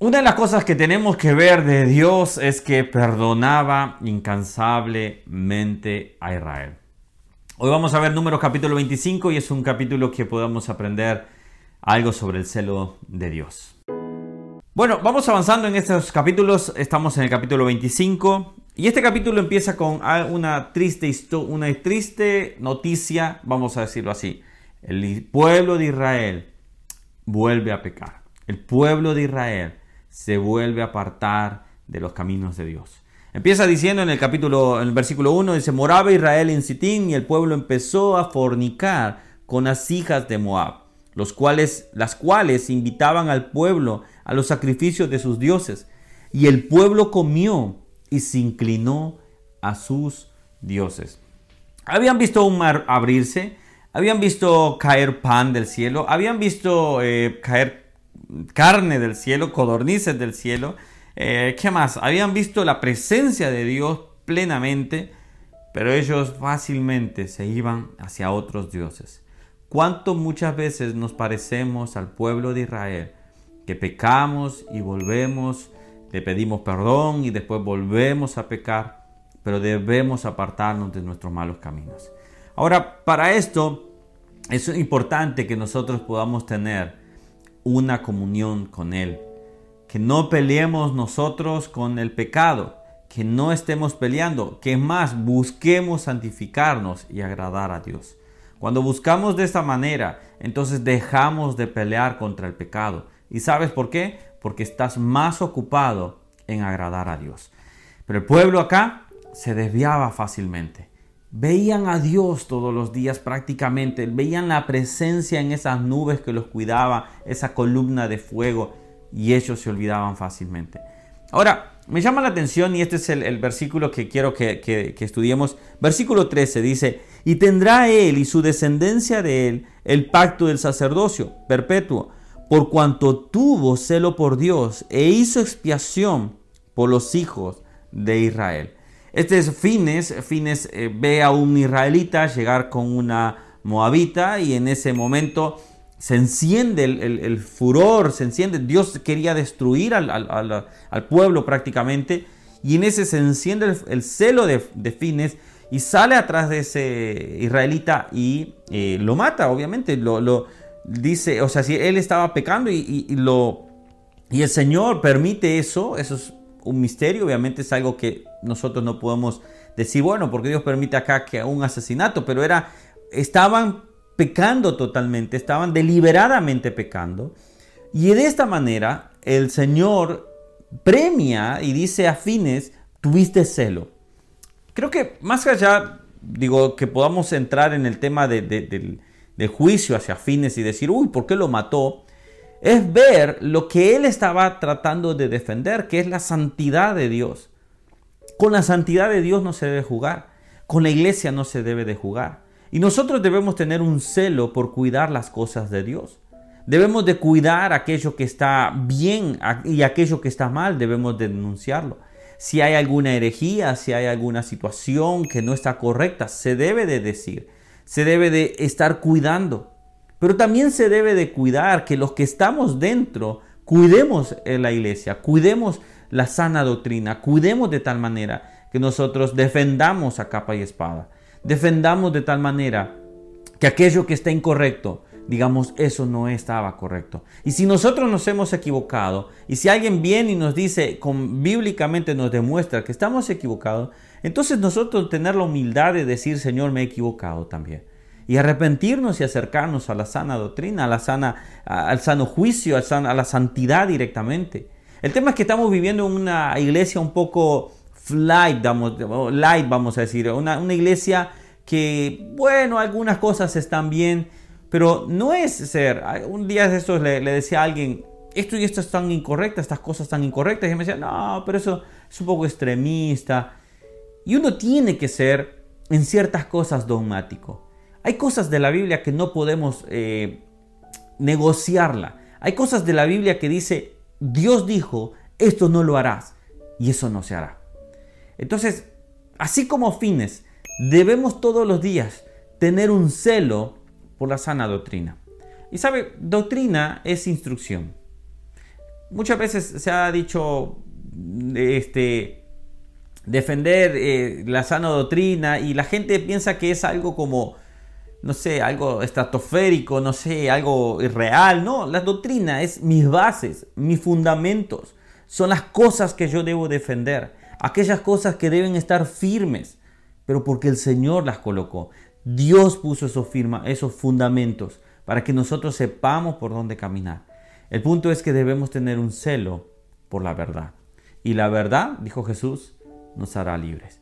Una de las cosas que tenemos que ver de Dios es que perdonaba incansablemente a Israel. Hoy vamos a ver Números capítulo 25 y es un capítulo que podamos aprender algo sobre el celo de Dios. Bueno, vamos avanzando en estos capítulos, estamos en el capítulo 25 y este capítulo empieza con una triste, una triste noticia, vamos a decirlo así. El pueblo de Israel vuelve a pecar. El pueblo de Israel se vuelve a apartar de los caminos de Dios. Empieza diciendo en el capítulo, en el versículo 1, dice, moraba Israel en Sitín y el pueblo empezó a fornicar con las hijas de Moab, los cuales, las cuales invitaban al pueblo a los sacrificios de sus dioses. Y el pueblo comió y se inclinó a sus dioses. Habían visto un mar abrirse, habían visto caer pan del cielo, habían visto eh, caer carne del cielo, codornices del cielo. Eh, ¿Qué más? Habían visto la presencia de Dios plenamente, pero ellos fácilmente se iban hacia otros dioses. ¿Cuánto muchas veces nos parecemos al pueblo de Israel que pecamos y volvemos, le pedimos perdón y después volvemos a pecar, pero debemos apartarnos de nuestros malos caminos? Ahora, para esto es importante que nosotros podamos tener una comunión con Él. Que no peleemos nosotros con el pecado, que no estemos peleando, que más busquemos santificarnos y agradar a Dios. Cuando buscamos de esta manera, entonces dejamos de pelear contra el pecado. ¿Y sabes por qué? Porque estás más ocupado en agradar a Dios. Pero el pueblo acá se desviaba fácilmente veían a Dios todos los días prácticamente, veían la presencia en esas nubes que los cuidaba, esa columna de fuego, y ellos se olvidaban fácilmente. Ahora, me llama la atención, y este es el, versículo que quiero que, que, estudiemos, versículo 13 dice, y tendrá él y su descendencia de él el pacto del sacerdocio perpetuo, por cuanto tuvo celo por Dios e hizo expiación por los hijos de Israel. Este es Fines. Fines eh, ve a un israelita llegar con una moabita y en ese momento se enciende el, furor, se enciende. Dios quería destruir al, pueblo prácticamente y en ese se enciende el, celo de, Fines y sale atrás de ese israelita y eh, lo mata, obviamente. Lo, dice, o sea, si él estaba pecando y, lo y el Señor permite eso, eso es un misterio, obviamente es algo que nosotros no podemos decir, bueno, porque Dios permite acá que un asesinato, pero era, estaban pecando totalmente, estaban deliberadamente pecando. Y de esta manera el Señor premia y dice a fines, tuviste celo. Creo que más allá, digo, que podamos entrar en el tema de, del juicio hacia fines y decir, uy, ¿por qué lo mató? Es ver lo que él estaba tratando de defender, que es la santidad de Dios. Con la santidad de Dios no se debe jugar, con la iglesia no se debe de jugar. Y nosotros debemos tener un celo por cuidar las cosas de Dios. Debemos de cuidar aquello que está bien y aquello que está mal, debemos de denunciarlo. Si hay alguna herejía, si hay alguna situación que no está correcta, se debe de decir. Se debe de estar cuidando. Pero también se debe de cuidar que los que estamos dentro cuidemos en la iglesia, cuidemos la sana doctrina, cuidemos de tal manera que nosotros defendamos a capa y espada, defendamos de tal manera que aquello que está incorrecto, digamos, eso no estaba correcto. Y si nosotros nos hemos equivocado, y si alguien viene y nos dice, con, bíblicamente nos demuestra que estamos equivocados, entonces nosotros tener la humildad de decir, Señor, me he equivocado también y arrepentirnos y acercarnos a la sana doctrina, a la sana, al sano juicio, a la santidad directamente. El tema es que estamos viviendo en una iglesia un poco light, light vamos a decir, una, iglesia que, bueno, algunas cosas están bien, pero no es ser. Un día de estos le, decía a alguien, esto y esto están incorrectas, estas cosas están incorrectas, y me decía, no, pero eso es un poco extremista. Y uno tiene que ser en ciertas cosas dogmático. Hay cosas de la Biblia que no podemos eh, negociarla. Hay cosas de la Biblia que dice, Dios dijo, esto no lo harás y eso no se hará. Entonces, así como fines, debemos todos los días tener un celo por la sana doctrina. Y sabe, doctrina es instrucción. muchas veces se ha dicho este, defender eh, la sana doctrina y la gente piensa que es algo como, no sé, algo estratosférico, no sé, algo irreal. No, la doctrina es mis bases, mis fundamentos. Son las cosas que yo debo defender, aquellas cosas que deben estar firmes, pero porque el Señor las colocó. Dios puso esos, firma, esos fundamentos para que nosotros sepamos por dónde caminar. El punto es que debemos tener un celo por la verdad. Y la verdad, dijo Jesús, nos hará libres.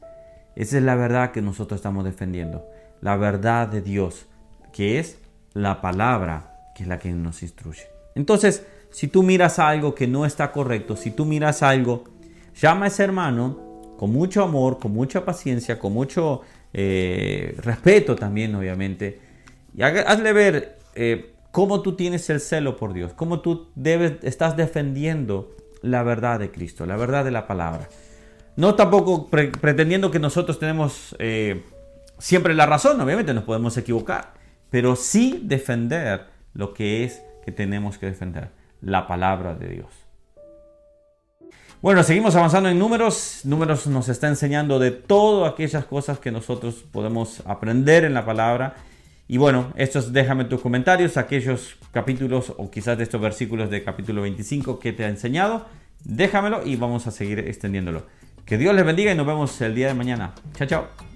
Esa es la verdad que nosotros estamos defendiendo. La verdad de Dios, que es la palabra, que es la que nos instruye. Entonces, si tú miras algo que no está correcto, si tú miras algo, llama a ese hermano con mucho amor, con mucha paciencia, con mucho eh, respeto también, obviamente, y hazle ver eh, cómo tú tienes el celo por Dios, cómo tú debes, estás defendiendo la verdad de Cristo, la verdad de la palabra. No tampoco pretendiendo que nosotros tenemos eh, siempre la razón, obviamente nos podemos equivocar, pero sí defender lo que es que tenemos que defender, la palabra de Dios. Bueno, seguimos avanzando en números. Números nos está enseñando de todas aquellas cosas que nosotros podemos aprender en la palabra y bueno, estos déjame tus comentarios, aquellos capítulos o quizás de estos versículos de capítulo 25 que te ha enseñado. Déjamelo y vamos a seguir extendiéndolo. Que Dios les bendiga y nos vemos el día de mañana. Chao, chao.